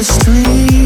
the street.